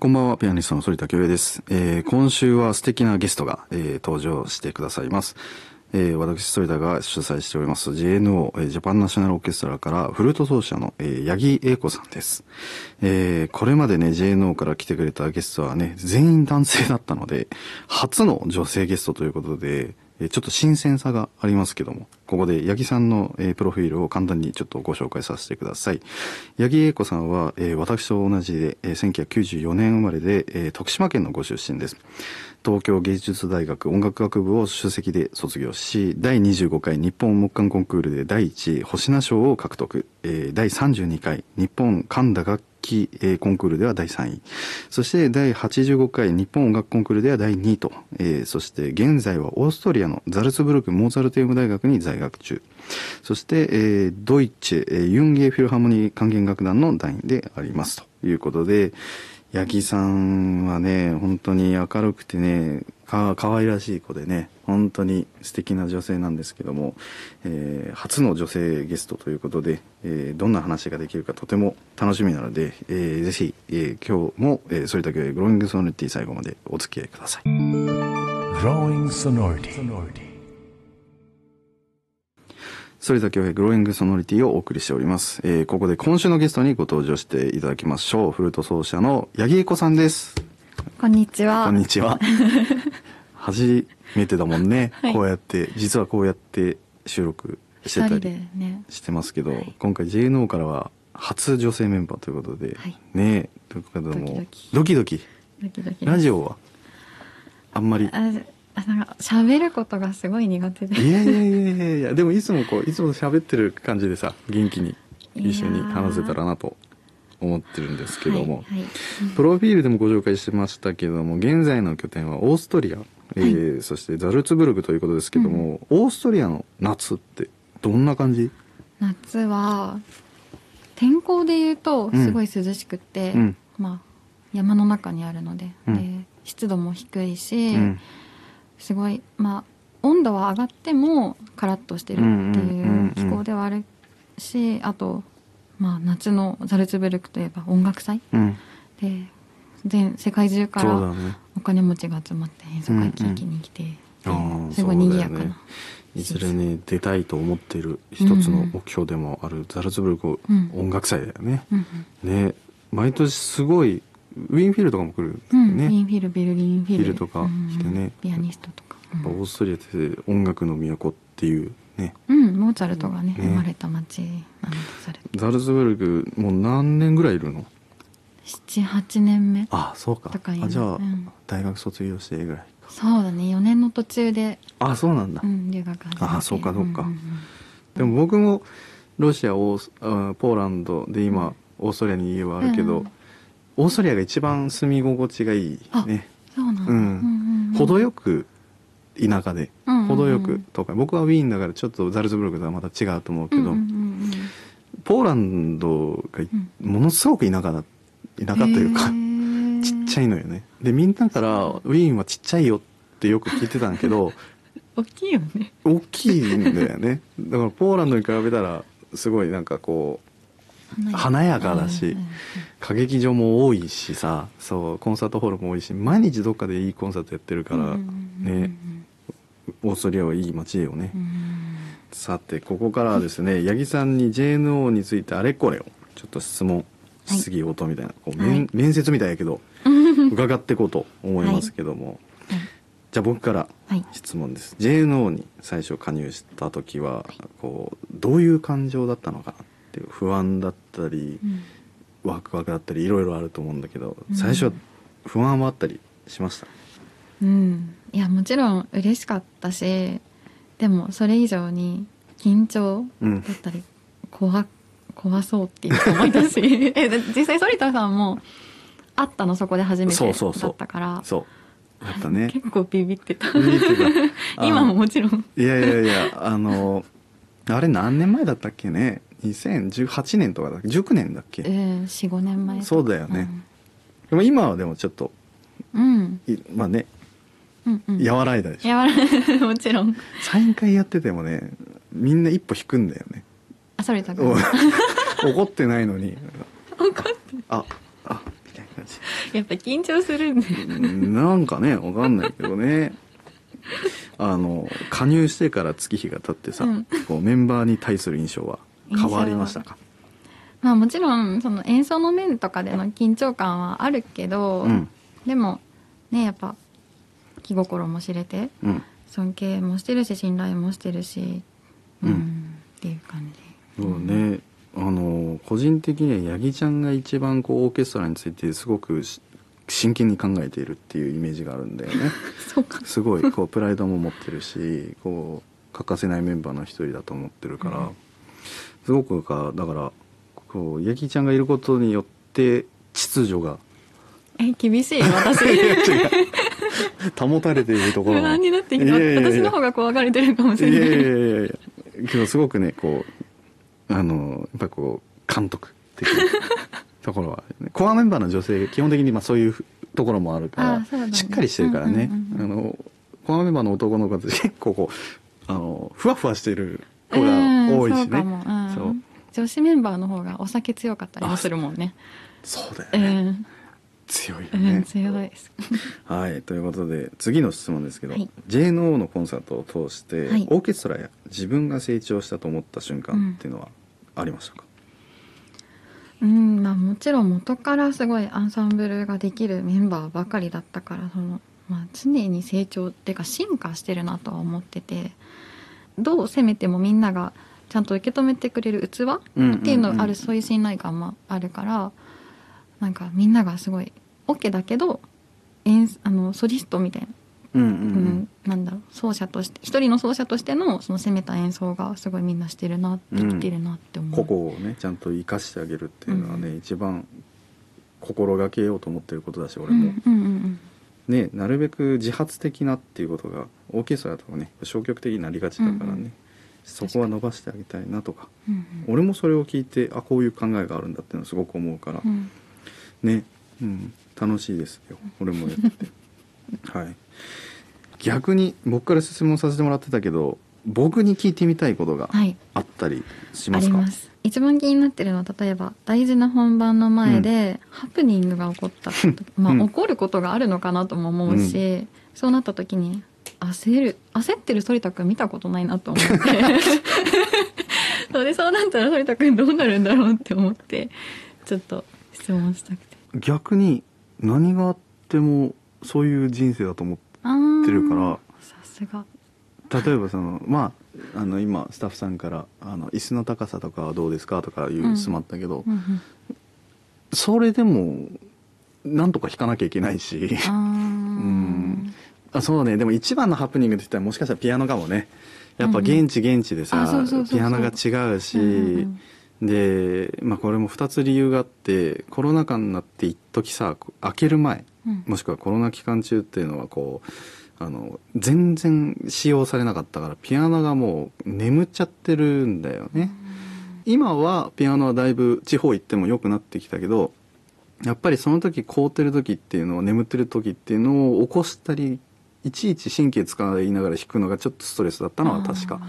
こんばんは、ピアニストの反田恭平です。えー今週は素敵なゲストが、えー登場してくださいます。えー私、反田が主催しております JNO、えージャパンナショナルオーケストラからフルート奏者の、えー八木英子さんです。えーこれまでね、JNO から来てくれたゲストはね、全員男性だったので、初の女性ゲストということで、ちょっと新鮮さがありますけども、ここで八木さんの、えプロフィールを簡単にちょっとご紹介させてください。八木英子さんは、え私と同じで、えー1994年生まれで、え徳島県のご出身です。東京芸術大学音楽学部を首席で卒業し、第25回日本木管コンクールで第1位星名賞を獲得、えー第32回日本神田楽えーコンクールでは第3位。そして第85回日本音楽コンクールでは第2位と、えーそして現在はオーストリアのザルツブルク・モーツァルテウム大学に在学中。そして、えードイツ、えーユンゲーフィルハーモニー管弦楽団の団員でありますということで、八木さんはね、本当に明るくてね、か、可愛らしい子でね、本当に素敵な女性なんですけども、えー初の女性ゲストということで、えーどんな話ができるかとても楽しみなので、えーぜひ、えー今日も、えー、反田恭平グローイングソノリティ最後までお付き合いください。反田恭平グローイングソノリティをお送りしております。えーここで今週のゲストにご登場していただきましょう。フルート奏者の八木恵子さんです。こんにちは。こんにちは。初めてだもんね。はいこうやって、実はこうやって収録してたりね。してますけど、はい今回 JNO からは初女性メンバーということで、はいねというこもドキドキ。ドキドキ。ラジオはあんまり。あ、あなんか喋ることがすごい苦手で。いやいやいやいやいや、でもいつもこう、いつも喋ってる感じでさ、元気に一緒に話せたらなと思ってるんですけども、はい。はい。プロフィールでもご紹介してましたけども、現在の拠点はオーストリア、えーそしてザルツブルクということですけども、オーストリアの夏ってどんな感じ？夏は、天候で言うとうん。すごい涼しくって、うん。まあ、山の中にあるので、うん。で湿度も低いし、うんすごい、まあ、温度は上がってもカラッとしてるってうんうんうんういうん気候ではあるし、あと、まあ、夏のザルツブルクといえば音楽祭うん。で全世界中から。お金持ちが集まって演奏会聞きに来て、うんうんすごい賑やかな、いずれね、出たいと思っている一つの目標でもあるザルツブルクうん音楽祭だよね。うんね、毎年すごい、ウィーンフィルとかも来るんだうん。ウィンフィルベルリンフィル。とか来てね。ピアニストとか、やっぱオーストリアって音楽の都っていうね、うんうんモーツァルトがねね。生まれた街なのとさザルツブルクもう何年ぐらいいるの？78年目あそうか。とかあじゃあ、うん。大学卒業してぐらいか。そうだね4年の途中で、あそうなんだ、うん、留学あそうかそうかん。んんでも僕もロシアオーポーランドで今、オーストリアに家はあるけど、うんオーストリアが一番住み心地がいいね。そうなんだ、うん。うん程よく田舎で、うんうんうん。程よく都会。僕はウィーンだからちょっとザルツブルクとはまた違うと思うけど、うんうんうんポーランドがものすごく田舎だ田舎というか、ちっちゃいのよね。でみんなからウィーンはちっちゃいよってよく聞いてたんだけど 大きいよね。大きいんだよね。だからポーランドに比べたらすごいなんかこう華やかだし歌劇場も多いしさそうコンサートホールも多いし毎日どっかでいいコンサートやってるから、ねオーストリアはいい街よね、うんさてここからはですね八木さんに JNO についてあれこれをちょっと質問質疑応答みたいな、こう面はい。面接みたいやけど 伺っていこうと思いますけども、はい。じゃあ僕からはい。質問です。JNO に最初加入した時はこうどういう感情だったのかな？っていう不安だったりうん。ワクワクだったりいろいろあると思うんだけどうん。最初は不安はあったりしました？うん、いやもちろん嬉しかったしでもそれ以上に緊張うん。だったり怖怖そうっていう思いだし えで実際反田さんも会ったの？そこで初めてだそうそうそう。ったから。そう。だったね。結構ビビってた。今ももちろん。いやいやいやあのあれ何年前だったっけね？2018年とかだっけ？19年だっけ、うん45年前そうだよね。でも今はでもちょっとうん、いまあねうんうん。和らいだでしょ、やわら もちろん。サイン会やっててもねみんな一歩引くんだよね。あ反田お君 怒ってないのに。怒って。ああみたいな感やっぱ緊張するんで。なんかねわかんないけどね。あの加入してから月日が経ってさ、うん。こうメンバーに対する印象は変わりましたか？まあもちろん、その演奏の面とかでの緊張感はあるけど、うん。でも、ね、やっぱ、気心も知れて、うん。尊敬もしてるし、信頼もしてるし、うん、うんっていう感じ。そうね。あの個人的には八木ちゃんが一番こうオーケストラについてすごくし真剣に考えているっていうイメージがあるんだよね。そうか。すごいこうプライドも持ってるしこう欠かせないメンバーの一人だと思ってるから、うんすごくかだからこう八木ちゃんがいることによって秩序がえ、厳しい、私。保たれているところ不が安になってきた。いやいやいや私の方が怖がれてるかもしいやいれない。やいやいやけどすごくねこうあのやっぱこう監督的なところは、ね、コアメンバーの女性基本的にまあそういうところもあるからねしっかりしてるからね、うんうんうんあのコアメンバーの男の子って結構こうあのふわふわしてる子がうん多いしね、そう女子メンバーの方がお酒強かったりもするもんね。そうだようね、ん。強いようん、ね、強い。です。はいということで次の質問ですけど、はい。JNO のコンサートを通して、はい。オーケストラや自分が成長したと思った瞬間っていうのはありましたか、うん、まあもちろん元からすごいアンサンブルができるメンバーばかりだったから、その、まあ常に成長っていうか進化してるなとは思ってて、どう攻めてもみんながちゃんと受け止めてくれる器うんっていうのがある、うんうんそういう信頼感もあるから、なんかみんながすごい OK だけど、演あのソリストみたいなうんうんううんん、なんだろう奏者として一人の奏者としてのその攻めた演奏がすごいみんなしてるなできてるなって思う、個々をねちゃんと生かしてあげるっていうのはね、うん一番心がけようと思ってることだしう俺も、んうんうんねなるべく自発的なっていうことがオーケストラとかね消極的になりがちだからね、うんうんそこは伸ばしてあげたいなとか。うん俺もそれを聞いてあこういう考えがあるんだっていうのはすごく思うから、うん。ね、うん、楽しいですよ。俺もやってて。はい。逆に僕から質問させてもらってたけど僕に聞いてみたいことがはい。あったりしあますか、ります。一番気になってるのは例えば大事な本番の前でハプニングが起こった時、まあうん。起こることがあるのかなとも思うし、そうなった時に焦る。焦ってる反田君見たことないなと思って。それそうなったら反田君どうなるんだろうって思ってちょっと質問したくて。逆に何があってもそういう人生だと思ってるから。さすが。例えばそのまああの今スタッフさんからあの椅子の高さとかはどうですかとかいう質問あったけど、うんうんそれでもなんとか弾かなきゃいけないしあそうね。でも一番のハプニングって言ったらもしかしたらピアノかもね。やっぱ現地現地でさ、ピアノが違うし、うんうんで、まあ、これも2つ理由があってコロナ禍になって一時さ開ける前うん。もしくはコロナ期間中っていうのはこうあの全然使用されなかったからピアノがもう眠っちゃってるんだよね。今はピアノはだいぶ地方行っても良くなってきたけどやっぱりその時凍ってる時っていうのを眠ってる時っていうのを起こしたりいちいち神経使いながら弾くのがちょっとストレスだったのは確か。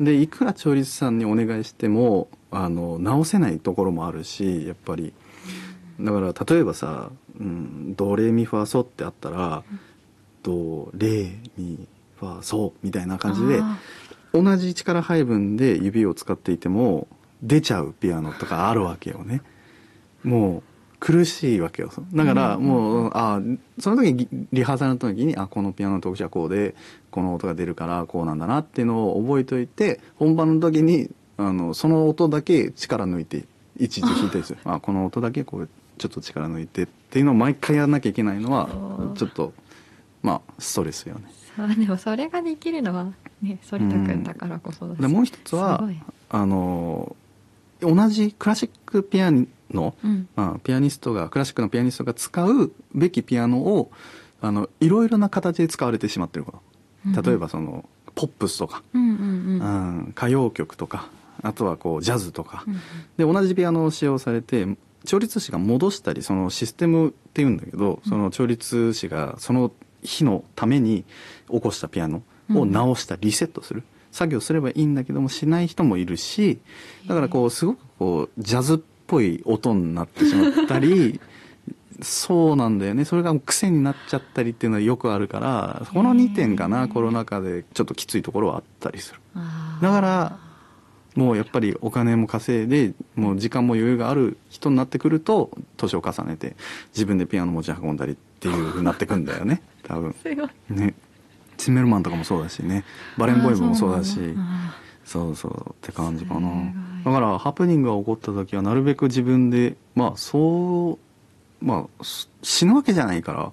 でいくら調律師さんにお願いしてもあの直せないところもあるしやっぱり。だから例えばさ、うん、ドレミファソってあったら、ドレミファソみたいな感じであ同じ力配分で指を使っていても出ちゃうピアノとかあるわけよね。もう苦しいわけよ。だからうんもう、あその時にリハーサルの時にあこのピアノの特徴はこうでこの音が出るからこうなんだなっていうのを覚えておいて本番の時にあのその音だけ力抜いていちいち弾いたりする あこの音だけこうちょっと力抜いてっていうのを毎回やらなきゃいけないのはちょっとまあストレスよね。そうでもそれができるのはね反田君だからこそだし、でもう一つはあの同じクラシックピアノ、うん。まあ、ピアニストがクラシックのピアニストが使うべきピアノをあのいろいろな形で使われてしまってること例えばそのポップスとか、うんうんうん。うん。歌謡曲とか。あとはこうジャズとか、うんで同じピアノを使用されて調律師が戻したりそのシステムっていうんだけどその調律師がその日のために起こしたピアノを直したリセットする。作業すればいいんだけどもしない人もいるしだからこうすごくこうジャズっぽい音になってしまったり そうなんだよね。それが癖になっちゃったりっていうのはよくあるからこの2点かなコロナ禍でちょっときついところはあったりする。だからもうやっぱりお金も稼いでもう時間も余裕がある人になってくると年を重ねて自分でピアノ持ち運んだりっていうふうになってくんだよね。多分。ね。チンメルマンとかもそうだしね。バレンボイブもそうだしそうそうって感じかな。だからハプニングが起こった時はなるべく自分でまあそうまあす死ぬわけじゃないから、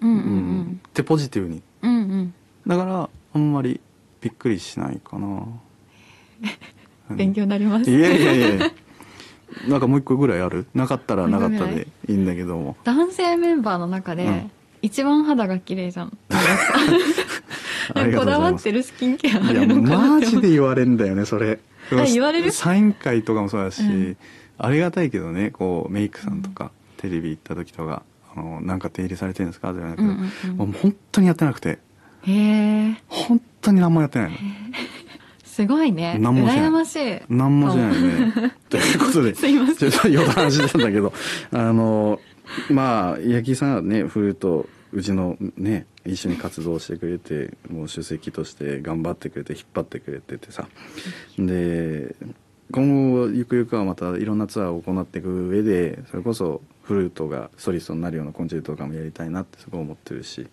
うんうんううんん。ってポジティブに。うんうん。だからあんまりびっくりしないかな、うん。勉強になります。いやいやいやなんかもう一個ぐらいある？なかったらなかったでいいんだけども。男性メンバーの中で、うん。一番肌が綺麗じゃん こだわってるスキンケアあるのかなマジで言われんだよねそれあ言われる？サイン会とかもそうだし、うん。ありがたいけどねこうメイクさんとか、テレビ行った時とか「あのなんか手入れされてるんですか?」じゃないけど、うんうんうんもう本当にやってなくて。へえ本当に何もやってないの。すごいね。何もしない。羨ましい。何もしないよねということで すいません。ちょっと余談してたんだけどあのまあ八木さんはねフルートうちのね一緒に活動してくれてもう主席として頑張ってくれて引っ張ってくれててさ。で今後ゆくゆくはまたいろんなツアーを行っていく上でそれこそフルートがソリストになるようなコンチェルトとかもやりたいなってすごい思ってるし。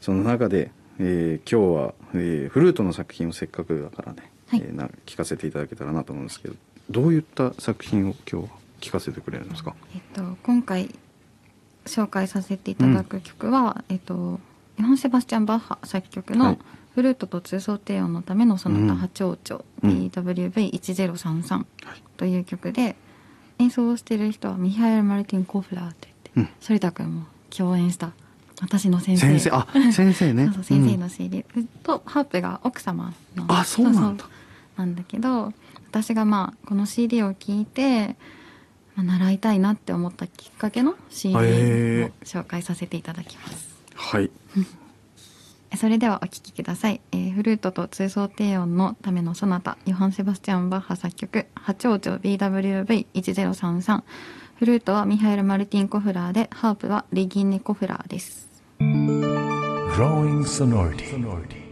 その中で、えー今日は、えーフルートの作品をせっかくだからね、はい。えーな聞かせていただけたらなと思うんですけどどういった作品を今日は聞かせてくれるんですか？えっと、今回紹介させていただく曲は、えっと、ヨハン・セバスチャン・バッハ作曲のはい。フルートと通奏低音のためのその他波長長うん BWV1033 という曲で演奏をしている人はミハエル・マルティン・コフラーって言って、うん反田君も共演した私の先生先生あ先生ねそう先生うんの CD、とハープが奥様のあそうなんだそうなんだけど私がまあこの CD を聴いて、まあ、習いたいなって思ったきっかけの CD をへ紹介させていただきます。はい。それではお聴きください、えーフルートと通奏低音のためのソナタヨハン・セバスチャン・バッハ作曲波長長 BWV1033 フルートはミハエル・マルティン・コフラーでハープはレギンネ・コフラーです。Growing sonority.